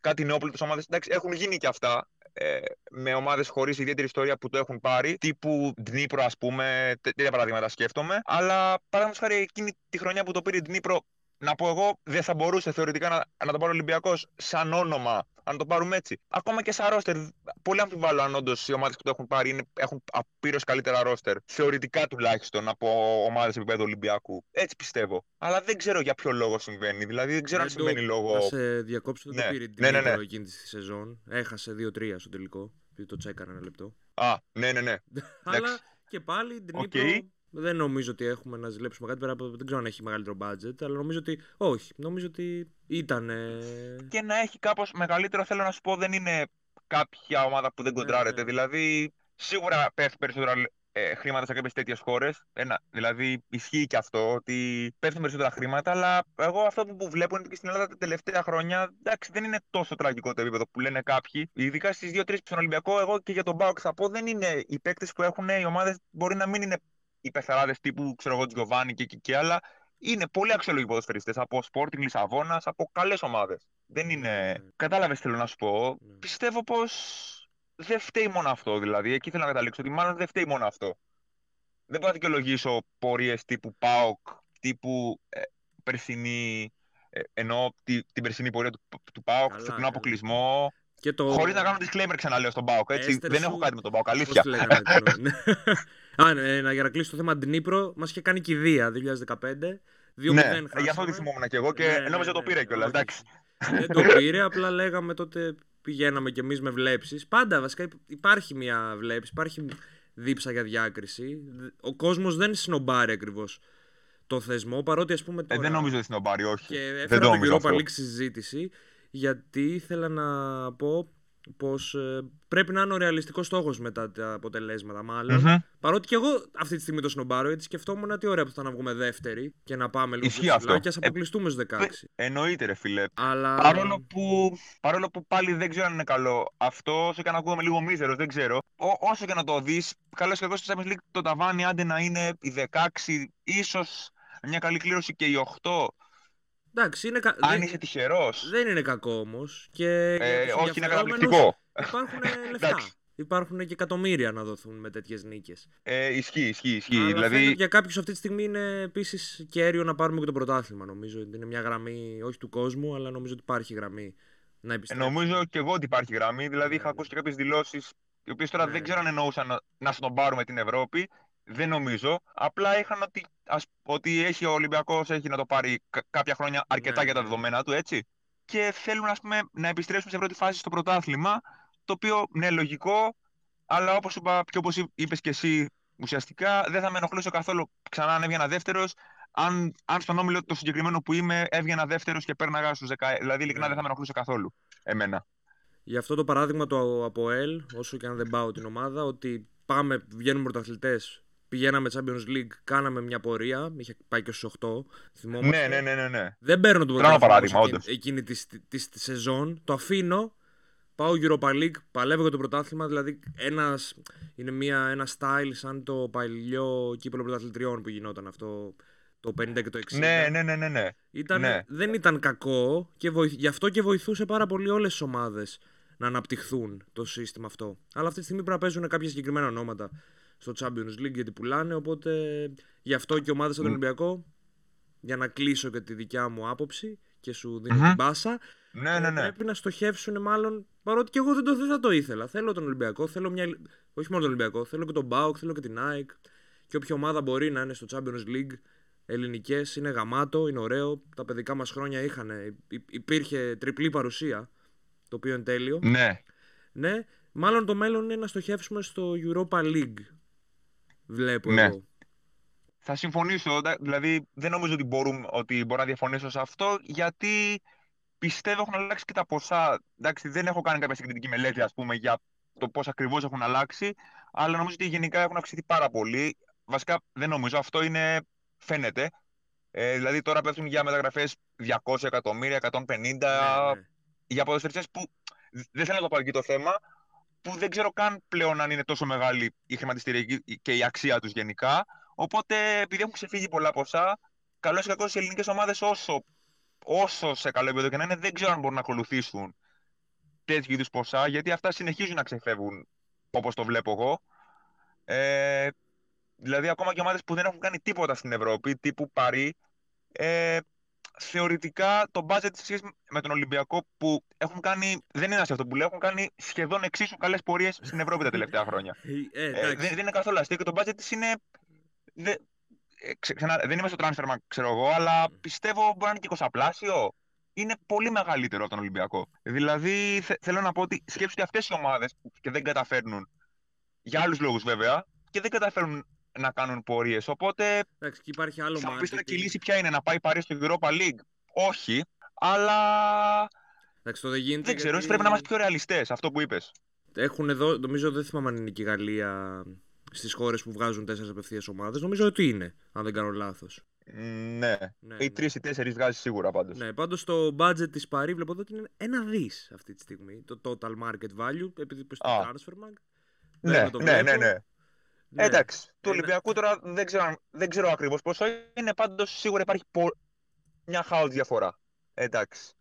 κάτι νεόπλητε ομάδες. Εντάξει, έχουν γίνει και αυτά ε, με ομάδες χωρίς ιδιαίτερη ιστορία που το έχουν πάρει, τύπου Ντνίπρο, ας πούμε, τέτοια παραδείγματα σκέφτομαι. Αλλά παράδειγμα χάρη εκείνη τη χρονιά που το πήρε Ντνίπρο, να πω εγώ, δεν θα μπορούσε θεωρητικά να, να το πάρει ο Ολυμπιακός σαν όνομα, αν το πάρουμε έτσι. Ακόμα και σαν ρόστερ. Πολύ αμφιβάλλω αν όντως οι ομάδες που το έχουν πάρει είναι, έχουν απείρως καλύτερα ρόστερ. Θεωρητικά τουλάχιστον από ομάδες επίπεδου Ολυμπιακού. Έτσι πιστεύω. Αλλά δεν ξέρω για ποιο λόγο συμβαίνει. Δηλαδή δεν ξέρω αν συμβαίνει λόγω. Να σε διακόψω, δεν ναι. το πήρε την ναι, ναι, ναι. εκείνη τη σεζόν. Έχασε 2-3 στο τελικό. Το τσέκανα ένα λεπτό. Α, ναι, ναι, ναι. Αλλά και πάλι την okay. Δεν νομίζω ότι έχουμε να ζηλέψουμε κάτι πέρα από. Δεν ξέρω αν έχει μεγαλύτερο budget, αλλά νομίζω ότι. Όχι. Νομίζω ότι ήταν. Και να έχει κάπως μεγαλύτερο, θέλω να σου πω, δεν είναι κάποια ομάδα που δεν ναι, κοντράρεται. Ναι. Δηλαδή, σίγουρα πέφτει περισσότερα ε, χρήματα σε κάποιες τέτοιες χώρες. Δηλαδή, ισχύει και αυτό ότι πέφτουν περισσότερα χρήματα. Αλλά εγώ αυτό που βλέπω είναι ότι και στην Ελλάδα τα τελευταία χρόνια εντάξει, δεν είναι τόσο τραγικό το επίπεδο που λένε κάποιοι. Ειδικά στις δύο-τρεις στον Ολυμπιακό, εγώ και για τον Μπάουκ θα πω δεν είναι οι παίκτες που έχουν οι ομάδες μπορεί να μην είναι οι πεθαράδες τύπου ξέρω εγώ, Τζιοβάνι και, και, και άλλα. Είναι πολύ αξιολογικοί ποδοσφαιριστές από Sporting Λισαβόνας, από καλές ομάδες. Δεν είναι. Ναι. Κατάλαβες, θέλω να σου πω; Ναι. Πιστεύω πως δεν φταίει μόνο αυτό. Δηλαδή, εκεί θέλω να καταλήξω ότι μάλλον δεν φταίει μόνο αυτό. Δεν μπορώ να δικαιολογήσω πορείες τύπου ΠΑΟΚ, τύπου ε, περσινή. Ε, ενώ τη, την περσινή πορεία του, του ΠΑΟΚ, στον αποκλεισμό. Το... Χωρίς να κάνω disclaimer ξαναλέω στον ΠΑΟΚ. Έτσι. δεν έχω κάτι με τον ΠΑΟΚ, αλήθεια. Α, ναι, για να κλείσω το θέμα Ντνίπρο, μας είχε κάνει κηδεία 2015. Δύο ναι, γι' αυτό τη θυμόμουν και εγώ και ναι, νόμιζα ναι, το πήρε κιόλας. Εντάξει. Δεν το πήρε, απλά λέγαμε τότε πηγαίναμε κι εμείς με βλέψεις. Πάντα βασικά υπάρχει μια βλέψη, υπάρχει δίψα για διάκριση. Ο κόσμος δεν σνομπάρει ακριβώς το θεσμό, παρότι ας πούμε. Τώρα... Ε, δεν νομίζω ότι σνομπάρει, όχι. Και έφερα το Europa League συζήτηση, γιατί ήθελα να πω πως ε, πρέπει να είναι ο ρεαλιστικός στόχος μετά τα αποτελέσματα Παρότι και εγώ αυτή τη στιγμή το σνομπάρω, γιατί σκεφτόμουν τι ωραία που θα να βγούμε δεύτερη και να πάμε λίγο πιο ψηλά και ας αποκλειστούμε στους 16. Ε, εννοείται ρε φίλε. Αλλά... Παρόλο, που, παρόλο που πάλι δεν ξέρω αν είναι καλό αυτό, όσο και να ακούγαμε λίγο μίζερος, δεν ξέρω. Ό, όσο και να το δεις, καλώς και εγώ στο Champions League το ταβάνι άντε να είναι οι 16, ίσως μια καλή κλήρωση και οι 8. Εντάξει, είναι κα... Αν είσαι τυχερός. Δεν είναι κακό όμως. Και ε, όχι, είναι καταπληκτικό. Υπάρχουν λεφτά. Υπάρχουν και εκατομμύρια να δοθούν με τέτοιες νίκες. Ε, ισχύει, ισχύει. ισχύει. Αλλά δηλαδή... για κάποιους αυτή τη στιγμή είναι επίσης κέριο να πάρουμε και το πρωτάθλημα. Νομίζω ότι είναι μια γραμμή όχι του κόσμου, αλλά νομίζω ότι υπάρχει γραμμή να επιστρέψει. Ε, νομίζω και εγώ ότι υπάρχει γραμμή. Δηλαδή, ναι, είχα ναι. ακούσει και κάποιες δηλώσεις, οι οποίες τώρα ναι. δεν ξέρω αν εννοούσαν να, να στον πάρουμε την Ευρώπη. Δεν νομίζω. Απλά είχαν ότι, ας, ότι έχει ο Ολυμπιακός έχει να το πάρει κάποια χρόνια αρκετά ναι, για τα ναι. δεδομένα του, έτσι. Και θέλουν ας πούμε, να επιστρέψουν σε πρώτη φάση στο πρωτάθλημα. Το οποίο ναι, λογικό, αλλά όπως είπα, και όπως είπες και εσύ, ουσιαστικά δεν θα με ενοχλούσε καθόλου ξανά αν έβγαινα δεύτερος. Αν, αν στον όμιλο το συγκεκριμένο που είμαι έβγαινα δεύτερος και πέρναγα στους 10. Δηλαδή, ειλικρινά δεν θα με ενοχλούσε καθόλου εμένα. Γι' αυτό το παράδειγμα του από ΕΛ, όσο και αν δεν πάω την ομάδα, ότι πάμε, βγαίνουμε πρωταθλητές, πηγαίναμε Champions League, κάναμε μια πορεία. Είχε πάει και στους 8. Ναι, ναι, ναι, ναι, ναι. Δεν παίρνω το πρωτάθλημα εκείνη, εκείνη τη, τη, τη, σεζόν. Το αφήνω. Πάω Europa League, παλεύω για το πρωτάθλημα. Δηλαδή, ένας, είναι μια, ένα style σαν το παλιό κύπελο πρωταθλητριών που γινόταν αυτό το 50 και το 60. Ναι, ναι, ναι, ναι. ναι. Ήταν, ναι. Δεν ήταν κακό και βοηθ, γι' αυτό και βοηθούσε πάρα πολύ όλες τις ομάδες να αναπτυχθούν το σύστημα αυτό. Αλλά αυτή τη στιγμή πρέπει να παίζουν κάποια συγκεκριμένα ονόματα στο Champions League γιατί πουλάνε. Οπότε γι' αυτό και ομάδα στον Ολυμπιακό, για να κλείσω και τη δικιά μου άποψη και σου δίνω την πάσα. Ναι, ναι, ναι. Πρέπει να στοχεύσουν μάλλον. Παρότι και εγώ δεν, το, δεν θα το ήθελα. Θέλω τον Ολυμπιακό, θέλω μια. Όχι μόνο τον Ολυμπιακό, θέλω και τον Μπάουκ, θέλω και την ΑΕΚ. Και όποια ομάδα μπορεί να είναι στο Champions League, ελληνικές, είναι γαμάτο, είναι ωραίο. Τα παιδικά μας χρόνια είχαν. Υπήρχε τριπλή παρουσία, το οποίο είναι τέλειο. Ναι. Ναι, μάλλον το μέλλον είναι να στοχεύσουμε στο Europa League βλέπω ναι. Θα συμφωνήσω, δηλαδή δεν νομίζω ότι, μπορούμε, ότι μπορώ να διαφωνήσω σε αυτό, γιατί πιστεύω έχουν αλλάξει και τα ποσά. Εντάξει, δεν έχω κάνει κάποια συγκριτική μελέτη, ας πούμε, για το πώς ακριβώς έχουν αλλάξει, αλλά νομίζω ότι γενικά έχουν αυξηθεί πάρα πολύ. Βασικά δεν νομίζω, αυτό είναι, φαίνεται. Ε, δηλαδή τώρα πέφτουν για μεταγραφές 200 εκατομμύρια, 150 ναι, ναι. για ποδοσφαιριστές που δεν θέλω να το πάω εκεί το θέμα, που δεν ξέρω καν πλέον αν είναι τόσο μεγάλη η χρηματιστηριακή και η αξία τους γενικά. Οπότε, επειδή έχουν ξεφύγει πολλά ποσά, καλό ή κακό οι ελληνικές ομάδες, όσο, όσο σε καλό επίπεδο και να είναι, δεν ξέρω αν μπορούν να ακολουθήσουν τέτοιου είδους ποσά, γιατί αυτά συνεχίζουν να ξεφεύγουν όπως το βλέπω εγώ. Ε, δηλαδή, ακόμα και ομάδες που δεν έχουν κάνει τίποτα στην Ευρώπη, τύπου Παρή, ε, θεωρητικά το budget σε σχέση με τον Ολυμπιακό που έχουν κάνει, δεν είναι αυτό που λέω, έχουν κάνει σχεδόν εξίσου καλές πορείες στην Ευρώπη τα τελευταία χρόνια. Ε, ε, δεν, είναι καθόλου αστείο και το budget της είναι. Δεν, ε, ξανά, δεν είμαι στο transfer, ξέρω εγώ, αλλά πιστεύω μπορεί να είναι και κοσαπλάσιο. Είναι πολύ μεγαλύτερο από τον Ολυμπιακό. Δηλαδή, θε, θέλω να πω ότι σκέψτε ότι αυτές οι ομάδες και δεν καταφέρνουν, για άλλους λόγους βέβαια, και δεν καταφέρνουν να κάνουν πορείες. Οπότε. Εντάξει, και υπάρχει άλλο θα μου πεις τώρα και η λύση ποια είναι, να πάει Παρί στο Europa League. Όχι, αλλά. Εντάξει, το δεν γίνεται. Δεν ξέρω, γιατί... πρέπει να είμαστε πιο ρεαλιστές, αυτό που είπες. Έχουν εδώ, νομίζω δεν θυμάμαι αν είναι και η Γαλλία στις χώρες που βγάζουν τέσσερις απευθείας ομάδες. Νομίζω ότι είναι, αν δεν κάνω λάθος. Ναι. ναι. Οι ναι. τρεις ή τέσσερις βγάζει σίγουρα πάντως. Ναι, πάντως το budget της Παρή βλέπω εδώ ότι είναι ένα δις αυτή τη στιγμή. Το total market value, επειδή είπε στο Transfermarkt. Ναι, ναι, ναι, ναι. Ναι. Εντάξει. Του Ολυμπιακού τώρα δεν ξέρω, δεν ξέρω ακριβώς πόσο είναι. Πάντως σίγουρα υπάρχει πο... μια χάος διαφορά. Εντάξει.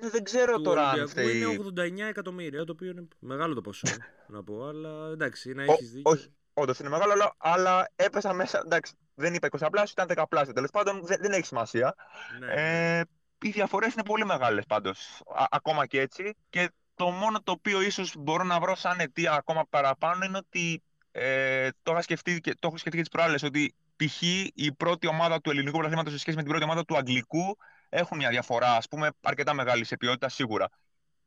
Ε, δεν ξέρω του τώρα αν φταίει. Είναι 89 εκατομμύρια, το οποίο είναι μεγάλο το ποσό, να πω. Αλλά εντάξει, να έχεις δίκιο. Όχι, όντως είναι μεγάλο, αλλά, αλλά έπεσα μέσα. Εντάξει, δεν είπα 20 πλάσιο, ήταν 10 πλάσιο. Τέλος πάντων, δεν, δεν έχει σημασία. Ναι. Ε, οι διαφορές είναι πολύ μεγάλες πάντως. Ακόμα και έτσι. Και το μόνο το οποίο ίσως μπορώ να βρω σαν αιτία ακόμα παραπάνω είναι ότι ε, το, σκεφτεί, το έχω σκεφτεί και τις προάλλες ότι π.χ. η πρώτη ομάδα του ελληνικού πρωταθλήματος σε σχέση με την πρώτη ομάδα του αγγλικού έχουν μια διαφορά, ας πούμε, αρκετά μεγάλη σε ποιότητα σίγουρα.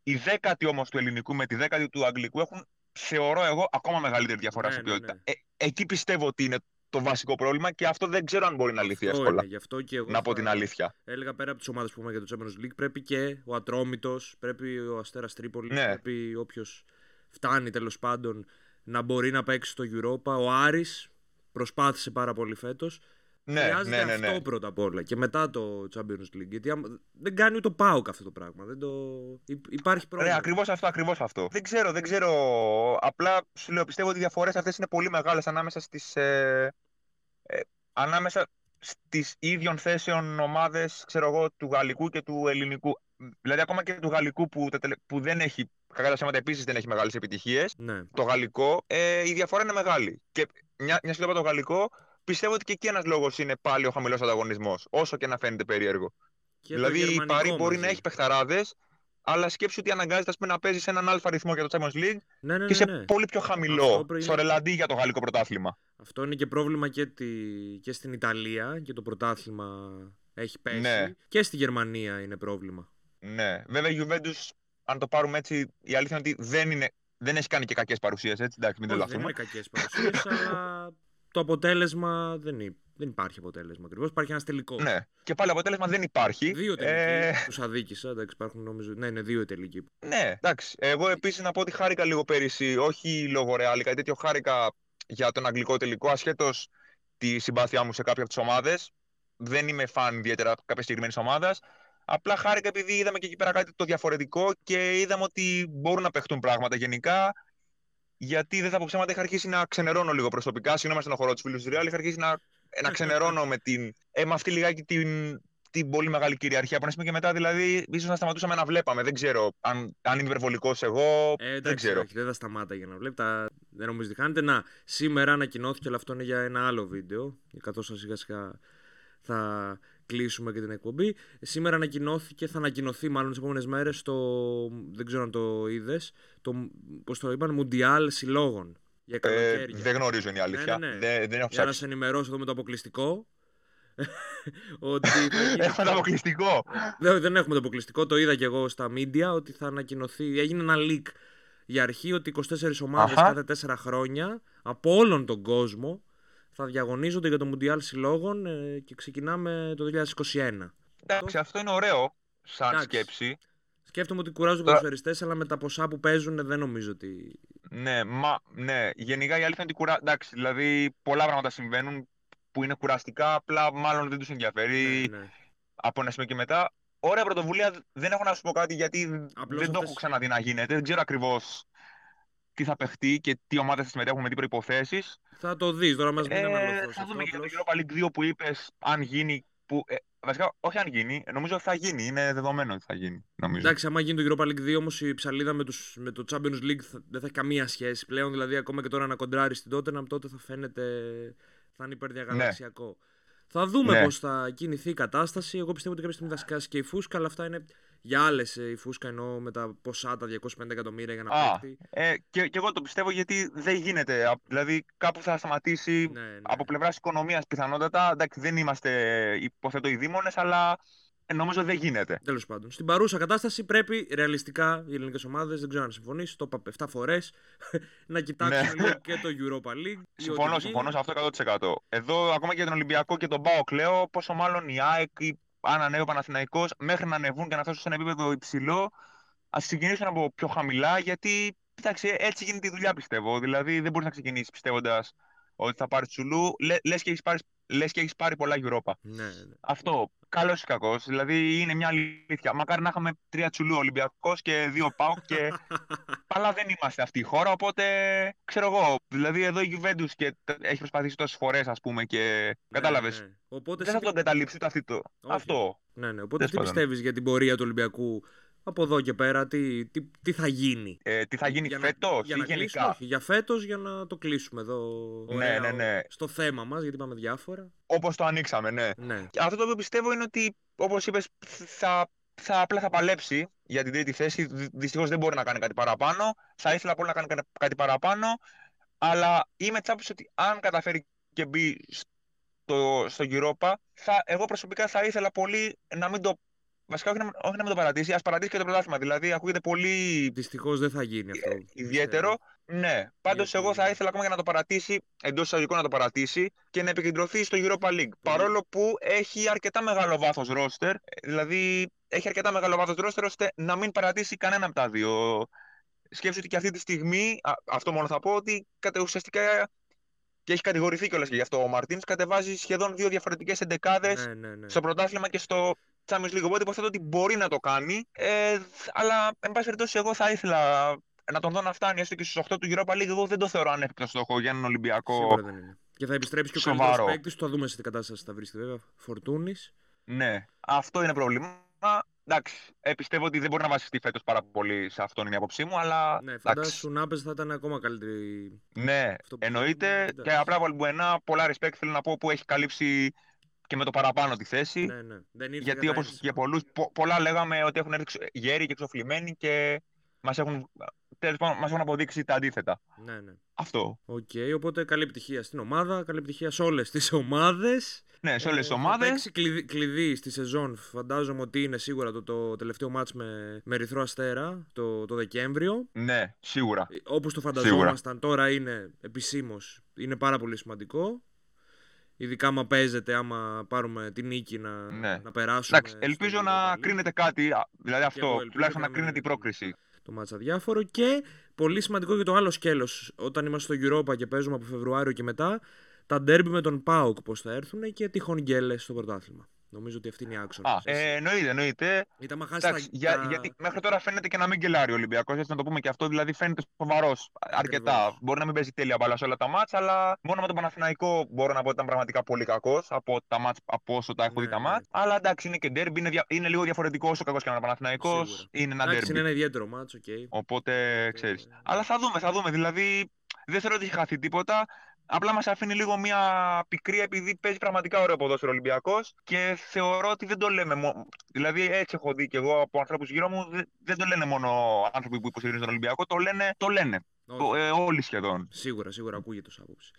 Η δέκατη όμως του ελληνικού με τη δέκατη του αγγλικού έχουν, θεωρώ εγώ, ακόμα μεγαλύτερη διαφορά ναι, σε ναι, ποιότητα. Ναι, Ε, εκεί πιστεύω ότι είναι το βασικό πρόβλημα και αυτό δεν ξέρω αν μπορεί να λυθεί Αυτό εύκολα. είναι, γι' αυτό και εγώ Να πω θα την αλήθεια. Έλεγα πέρα από τις ομάδες που είπαμε για το Champions League, πρέπει και ο Ατρόμητος, πρέπει ο Αστέρας Τρίπολης, Ναι. πρέπει όποιος φτάνει τέλος πάντων να μπορεί να παίξει στο Europa. Ο Άρης προσπάθησε πάρα πολύ φέτος. Ναι, Χρειάζεται ναι, ναι, ναι. αυτό πρώτα απ' όλα και μετά το Champions League. Γιατί άμα- δεν κάνει ούτε ο Πάουκ αυτό το πράγμα. Δεν το... υ- Υπάρχει Ναι, πρόβλημα. ακριβώς αυτό, ακριβώς αυτό. Δεν ξέρω, δεν ξέρω. Απλά σου λέω, πιστεύω ότι οι διαφορές αυτές είναι πολύ μεγάλες ανάμεσα στις. Ε, ε, ανάμεσα στις ίδιων θέσεων ομάδες, ξέρω εγώ, του γαλλικού και του ελληνικού. Δηλαδή, ακόμα και του γαλλικού που, τα τελε- που δεν έχει, κακά τα ψέματα, επίσης δεν έχει μεγάλες επιτυχίες. Ναι. Το γαλλικό, ε, η διαφορά είναι μεγάλη. Και μια, μια και το είπα το γαλλικό, πιστεύω ότι και εκεί ένας λόγος είναι πάλι ο χαμηλός ανταγωνισμός. Όσο και να φαίνεται περίεργο. Και το δηλαδή η γερμανικό Παρή μπορεί μαζί. να έχει παιχταράδες, αλλά σκέψου ότι αναγκάζεται ας πούμε, να παίζεις σε έναν αλφα ρυθμό για το Champions League Ναι, ναι, και σε ναι, ναι. πολύ πιο Αυτό χαμηλό, πρέπει- στο ρελαντί για το γαλλικό πρωτάθλημα. Αυτό είναι και πρόβλημα και, τη... και στην Ιταλία και το πρωτάθλημα έχει πέσει. Ναι. Και στη Γερμανία είναι πρόβλημα. Ναι. Βέβαια η Juventus, αν το πάρουμε έτσι, η αλήθεια είναι ότι δεν, είναι, δεν έχει κάνει και κακές παρουσίες, έτσι. Εντάξει, μην Όχι, δεν τρελαθούμε. είναι κακές παρουσίες, αλλά το αποτέλεσμα δεν, είναι, δεν υπάρχει αποτέλεσμα ακριβώς. Υπάρχει ένας τελικός. Ναι. Και πάλι αποτέλεσμα δεν υπάρχει. Δύο τελικοί. Ε, Τους αδίκησα. Εντάξει, υπάρχουν νομίζω. Ναι, είναι δύο οι τελικοί. ναι, εντάξει. Εγώ επίσης να πω ότι χάρηκα λίγο πέρυσι, όχι λόγω Real ή κάτι τέτοιο, χάρηκα για τον αγγλικό τελικό, ασχέτως τη συμπάθειά μου σε κάποια από τις ομάδες. Δεν είμαι φαν ιδιαίτερα κάποιας συγκεκριμένης ομάδας. Απλά χάρηκα επειδή είδαμε και εκεί πέρα κάτι το διαφορετικό και είδαμε ότι μπορούν να παιχτούν πράγματα γενικά. Γιατί δεν θα πω ψέματα, είχα αρχίσει να ξενερώνω λίγο προσωπικά. Συγγνώμη στον χώρο τους φίλους του Real, είχα αρχίσει να, να ξενερώνω με, την, ε, με αυτή λιγάκι την, την πολύ μεγάλη κυριαρχία. Από ένα σημείο και μετά, δηλαδή, ίσως να σταματούσαμε να βλέπαμε. Δεν ξέρω αν, αν είμαι υπερβολικός εγώ. Ε, εντάξει, δεν ξέρω. όχι, δεν θα σταμάτα για να βλέπεις. Τα... Δεν νομίζω ότι χάνετε. Να, σήμερα ανακοινώθηκε, αλλά αυτό είναι για ένα άλλο βίντεο. Καθώ σιγά σιγά θα κλείσουμε και την εκπομπή. Σήμερα ανακοινώθηκε, θα ανακοινωθεί μάλλον τις επόμενες μέρες το. Δεν ξέρω αν το είδες. Το, Πώς το είπαν, Μουντιάλ Συλλόγων. Για Ε, καλοκαίρια. δεν γνωρίζω είναι η αλήθεια. Ναι, ναι, ναι. Δεν, δεν έχω Για να ψάξει. σε ενημερώσω εδώ με το αποκλειστικό. ότι θα γίνει Έχουμε το αποκλειστικό. δεν, δεν έχουμε το αποκλειστικό, το είδα και εγώ στα media ότι θα ανακοινωθεί. Έγινε ένα leak για αρχή ότι 24 ομάδες Αχα. κάθε 4 χρόνια από όλον τον κόσμο θα διαγωνίζονται για το Μουντιάλ Συλλόγων ε, και ξεκινάμε το 2021. Εντάξει, αυτό είναι ωραίο σαν Εντάξει. σκέψη. Σκέφτομαι ότι κουράζουν τους Τώρα- ποδοσφαιριστές, αλλά με τα ποσά που παίζουν δεν νομίζω ότι. Ναι, μα, ναι, γενικά η αλήθεια είναι ότι κουρα... Εντάξει, δηλαδή πολλά πράγματα συμβαίνουν που είναι κουραστικά, απλά μάλλον δεν τους ενδιαφέρει Ναι, ναι. από ένα σημείο και μετά. Ωραία πρωτοβουλία, δεν έχω να σου πω κάτι γιατί Απλώς δεν το αυτές- έχω ξαναδεί να γίνεται. Δεν ξέρω ακριβώς τι θα παιχτεί και τι ομάδες θα συμμετέχουν με τι προϋποθέσεις. Θα το δεις, τώρα μας μην Ε, αναλωθώ σε θα αυτό. δούμε και για το απλώς. Europa League 2 που είπες, αν γίνει, που, ε, βασικά όχι αν γίνει, νομίζω ότι θα γίνει, είναι δεδομένο ότι θα γίνει, νομίζω. Εντάξει, άμα γίνει το Europa League 2 όμως η ψαλίδα με, τους, με το Champions League θα- δεν θα έχει καμία σχέση πλέον. Δηλαδή, ακόμα και τώρα να κοντράρεις στην Tottenham, τότε θα φαίνεται. θα είναι υπερδιαγαλαξιακό. Θα δούμε Ναι. πώς πώς θα κινηθεί η κατάσταση. Εγώ πιστεύω ότι κάποια στιγμή θα σκάσει και η φούσκα, αλλά αυτά είναι για άλλε. Η φούσκα εννοώ με τα ποσά, τα 250 εκατομμύρια για να Α, παίξει. ε, και, και εγώ το πιστεύω γιατί δεν γίνεται. Α, Δηλαδή κάπου θα σταματήσει Ναι, ναι. από πλευράς οικονομίας πιθανότατα. Εντάξει, δεν είμαστε υποθέτω οι δήμονες, αλλά ε, νομίζω δεν γίνεται. Τέλος πάντων. Στην παρούσα κατάσταση πρέπει ρεαλιστικά οι ελληνικές ομάδες, δεν ξέρω αν συμφωνήσει, το είπα 7 φορές, να κοιτάξουν Ναι. λίγο και το Europa League. ή Συμφωνώ, ό,τι συμφωνώ βγει. σε αυτό 100%. Εδώ, ακόμα και για τον Ολυμπιακό και τον ΠΑΟΚ, λέω πόσο μάλλον η ΑΕΚ ή αν ανέβει ο Παναθηναϊκός μέχρι να ανεβούν και να φτάσουν σε ένα επίπεδο υψηλό, ας ξεκινήσουν από πιο χαμηλά, γιατί εντάξει, έτσι γίνεται η δουλειά, πιστεύω. Δηλαδή, δεν μπορείς να ξεκινήσεις πιστεύοντας ότι θα πάρεις τσουλού, λε λες και έχεις πάρεις, λες και έχεις πάρει πολλά Europa. Ναι, ναι. Αυτό, καλός ή κακός. Δηλαδή είναι μια αλήθεια. Μακάρι να είχαμε τρία τσουλού Ολυμπιακός και δύο ΠΑΟΚ και. Αλλά δεν είμαστε αυτή η χώρα, οπότε ξέρω εγώ. Δηλαδή εδώ η Juventus και τε- έχει προσπαθήσει τόσες φορές, ας πούμε, και. Κατάλαβες. Ναι, ναι. Οπότε Δεν θα εσύ τον καταλήψει ούτε αυτή το. Όχι. Αυτό. Ναι, ναι. Οπότε Τέλος τι πάντων. πιστεύεις για την πορεία του Ολυμπιακού από εδώ και πέρα, τι, τι, τι θα γίνει; Ε, τι θα γίνει Για να- φέτος για ή να κλείσουμε, γενικά; όχι, για φέτος για να το κλείσουμε εδώ Ναι, ωραία, ναι, ναι. στο θέμα μας, γιατί είπαμε διάφορα. Όπως το ανοίξαμε, ναι. Ναι. Και Αυτό το οποίο πιστεύω είναι ότι, όπως είπες, θα, θα, απλά θα παλέψει για την τρίτη θέση. Δυστυχώς δεν μπορεί να κάνει κάτι παραπάνω. Θα ήθελα πολύ να κάνει κα- κάτι παραπάνω. Αλλά είμαι τσάπης ότι αν καταφέρει και μπει στο, στο Europa, θα, εγώ προσωπικά θα ήθελα πολύ να μην το. Βασικά, όχι να, όχι να μην το παρατήσει, ας παρατήσει και το πρωτάθλημα. Δηλαδή, ακούγεται πολύ Δυστυχώς δεν θα γίνει αυτό. ιδιαίτερο. Ναι, πάντως Γιατί- εγώ θα ήθελα ακόμα για να το παρατήσει, εντός εισαγωγικών να το παρατήσει και να επικεντρωθεί στο Europa League. Παρόλο που έχει αρκετά μεγάλο βάθος ρόστερ, δηλαδή έχει αρκετά μεγάλο βάθος ρόστερ ώστε να μην παρατήσει κανένα από τα δύο. Σκέψου ότι και αυτή τη στιγμή, α, αυτό μόνο θα πω, ότι κατ' ουσιαστικά και έχει κατηγορηθεί κιόλας και γι' αυτό ο Μαρτίνς, κατεβάζει σχεδόν δύο διαφορετικές εντεκάδες Ναι, ναι, ναι. στο πρωτάθλημα και στο Champions League. Οπότε υποθέτω ότι μπορεί να το κάνει. Ε, αλλά, εν πάση περιπτώσει, εγώ θα ήθελα να τον δω να φτάνει έστω και στους 8 του Europa League. Εγώ δεν το θεωρώ ανέφικτο στόχο για έναν Ολυμπιακό. Σίγουρα δεν είναι. Και θα επιστρέψει και ο Σοβαρό. καλύτερος παίκτης. Το θα δούμε σε τι κατάσταση θα βρίσκεται βέβαια. Φορτούνης. Ναι, αυτό είναι πρόβλημα. Εντάξει, ε, πιστεύω ότι δεν μπορεί να βασιστεί φέτος πάρα πολύ σε αυτόν είναι η άποψή μου, αλλά. Ναι, εντάξει. φαντάσου να παίζει θα ήταν ακόμα καλύτερη. Ναι, Αυτό που εννοείται. θέλουμε, Και εντάξει. απλά Βαλμπουενά, πολλά respect θέλω να πω που έχει καλύψει και με το παραπάνω τη θέση. Ναι, ναι. Δεν ήρθε Γιατί για όπως τα και ένσημα. πολλού, πολλά λέγαμε ότι έχουν έρθει ξε- γέροι και εξοφλημένοι και μας έχουν, τέλος πάντων, μας έχουν αποδείξει τα αντίθετα. Ναι, ναι. Αυτό. Οκ, οπότε καλή επιτυχία στην ομάδα, καλή επιτυχία σε όλες τις ομάδες. Ναι, σε όλες τις Θα ομάδες. παίξει κλειδί, κλειδί στη σεζόν. Φαντάζομαι ότι είναι σίγουρα το, το τελευταίο μάτς με, με Ερυθρό Αστέρα το, το Δεκέμβριο. Ναι, σίγουρα. Όπως το φανταζόμασταν τώρα είναι επισήμως. Είναι πάρα πολύ σημαντικό. Ειδικά άμα παίζεται, άμα πάρουμε την νίκη να, Ναι. να περάσουμε. Εντάξει, στο ελπίζω Europa να League. κρίνεται κάτι. α, Δηλαδή εγώ αυτό, ελπίζω τουλάχιστον και να να μην κρίνεται η είναι πρόκριση. Το μάτς αδιάφορο και πολύ σημαντικό για το άλλο σκέλος όταν είμαστε στο Europa και παίζουμε από Φεβρουάριο και μετά τα ντέρμπι με τον ΠΑΟΚ πώς θα έρθουν και τυχόν γκέλες στο πρωτάθλημα. Νομίζω ότι αυτή είναι η άξονα. Α, ε, εννοείται, εννοείται. Ήταν μα χάσει Εντάξει, τα, για, τα- γιατί μέχρι τώρα φαίνεται και να μην γκελάρει ο Ολυμπιακός, έτσι να το πούμε και αυτό. Δηλαδή φαίνεται σοβαρός αρκετά. Ακριβώς. Μπορεί να μην παίζει τέλεια μπάλα σε όλα τα μάτς, αλλά μόνο με τον Παναθηναϊκό μπορώ να πω ότι ήταν πραγματικά πολύ κακός από τα μάτς, από όσο τα έχω Ναι, δει τα ναι. μάτς. Αλλά εντάξει, είναι και ντέρμπι, είναι, δια- είναι λίγο διαφορετικό όσο κακός και να είναι ο Παναθηναϊκός. Σίγουρα. Είναι ένα Εντάξει, ντέρμπι. είναι ένα ιδιαίτερο μάτς, οκ. Οπότε ξέρεις. ε, Αλλά θα δούμε, θα δούμε. Δηλαδή δεν θεωρώ ότι έχει χαθεί τίποτα. Απλά μας αφήνει λίγο μια πικρία επειδή παίζει πραγματικά ωραίο ποδόσφαιρο Ολυμπιακός και θεωρώ ότι δεν το λέμε μόνο. Δηλαδή, έτσι έχω δει και εγώ από ανθρώπους γύρω μου, δεν, δεν το λένε μόνο άνθρωποι που υποστηρίζουν τον Ολυμπιακό, το λένε, το λένε. όχι. Το- ε, όλοι σχεδόν. Σίγουρα, σίγουρα ακούγεται ως άποψη.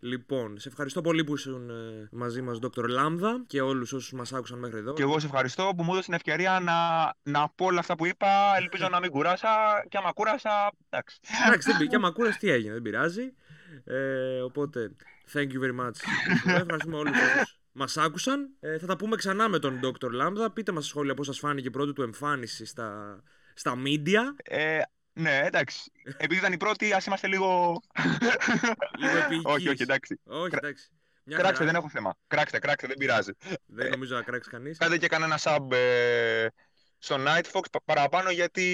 Λοιπόν, σε ευχαριστώ πολύ που ήσουν ε, μαζί μας, Dr. Λάμδα, και όλους όσους μας άκουσαν μέχρι εδώ. Και εγώ σε ευχαριστώ που μου έδωσες την ευκαιρία να, να πω όλα αυτά που είπα. Ελπίζω να μην κουράσα. Και άμα κούρασα, εντάξει. Εντάξει, δεν πήγε. Άμα ακούρες τι έγινε, δεν πειράζει. Ε, οπότε, thank you very much. Ευχαριστούμε όλους όσους μας άκουσαν. Ε, θα τα πούμε ξανά με τον Dr. Λάμδα. Πείτε μας στα σχόλια πώς σας φάνηκε η πρώτη του εμφάνιση στα, στα media. Ε, ναι, εντάξει. Επειδή ήταν η πρώτη, ας είμαστε λίγο. Λίγο επίοικης. όχι, όχι, εντάξει. Όχι, Κρα- εντάξει. Μια Κράξτε, χαρά. δεν έχω θέμα. Κράξτε, κράξτε, δεν πειράζει. Δεν νομίζω να κράξει κανείς. Κάντε και κανένα sub ε, στο Nightfox πα- παραπάνω γιατί,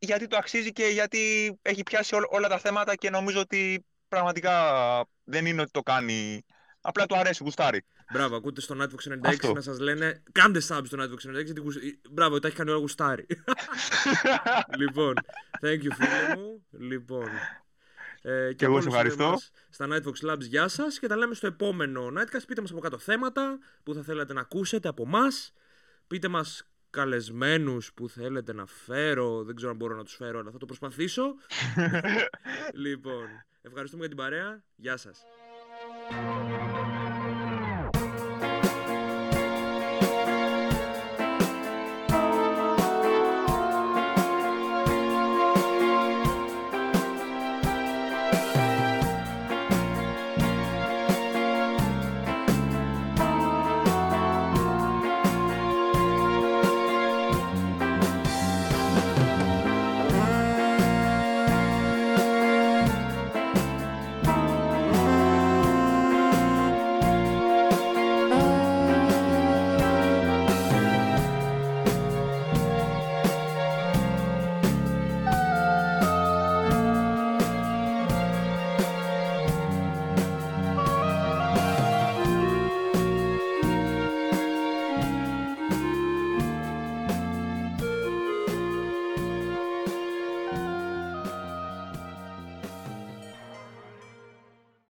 γιατί το αξίζει και γιατί έχει πιάσει ό- όλα τα θέματα και νομίζω ότι πραγματικά δεν είναι ότι το κάνει. Απλά του αρέσει, γουστάρει. Μπράβο, ακούτε στο Nightbox 96 Αυτό. να σας λένε κάντε sub στο Nightbox 96 γιατί γουσ- Μπράβο, τα έχει κάνει όλα γουστάρι. λοιπόν, thank you φίλε μου. Λοιπόν, ε, Και εγώ από σε όλους ευχαριστώ. εμάς Στα Nightbox Labs, γεια σας και τα λέμε στο επόμενο Nightcast. Πείτε μας από κάτω θέματα που θα θέλατε να ακούσετε από μας. Πείτε μας καλεσμένους που θέλετε να φέρω. Δεν ξέρω αν μπορώ να τους φέρω, αλλά θα το προσπαθήσω. λοιπόν, ευχαριστούμε για την παρέα. Γεια σας.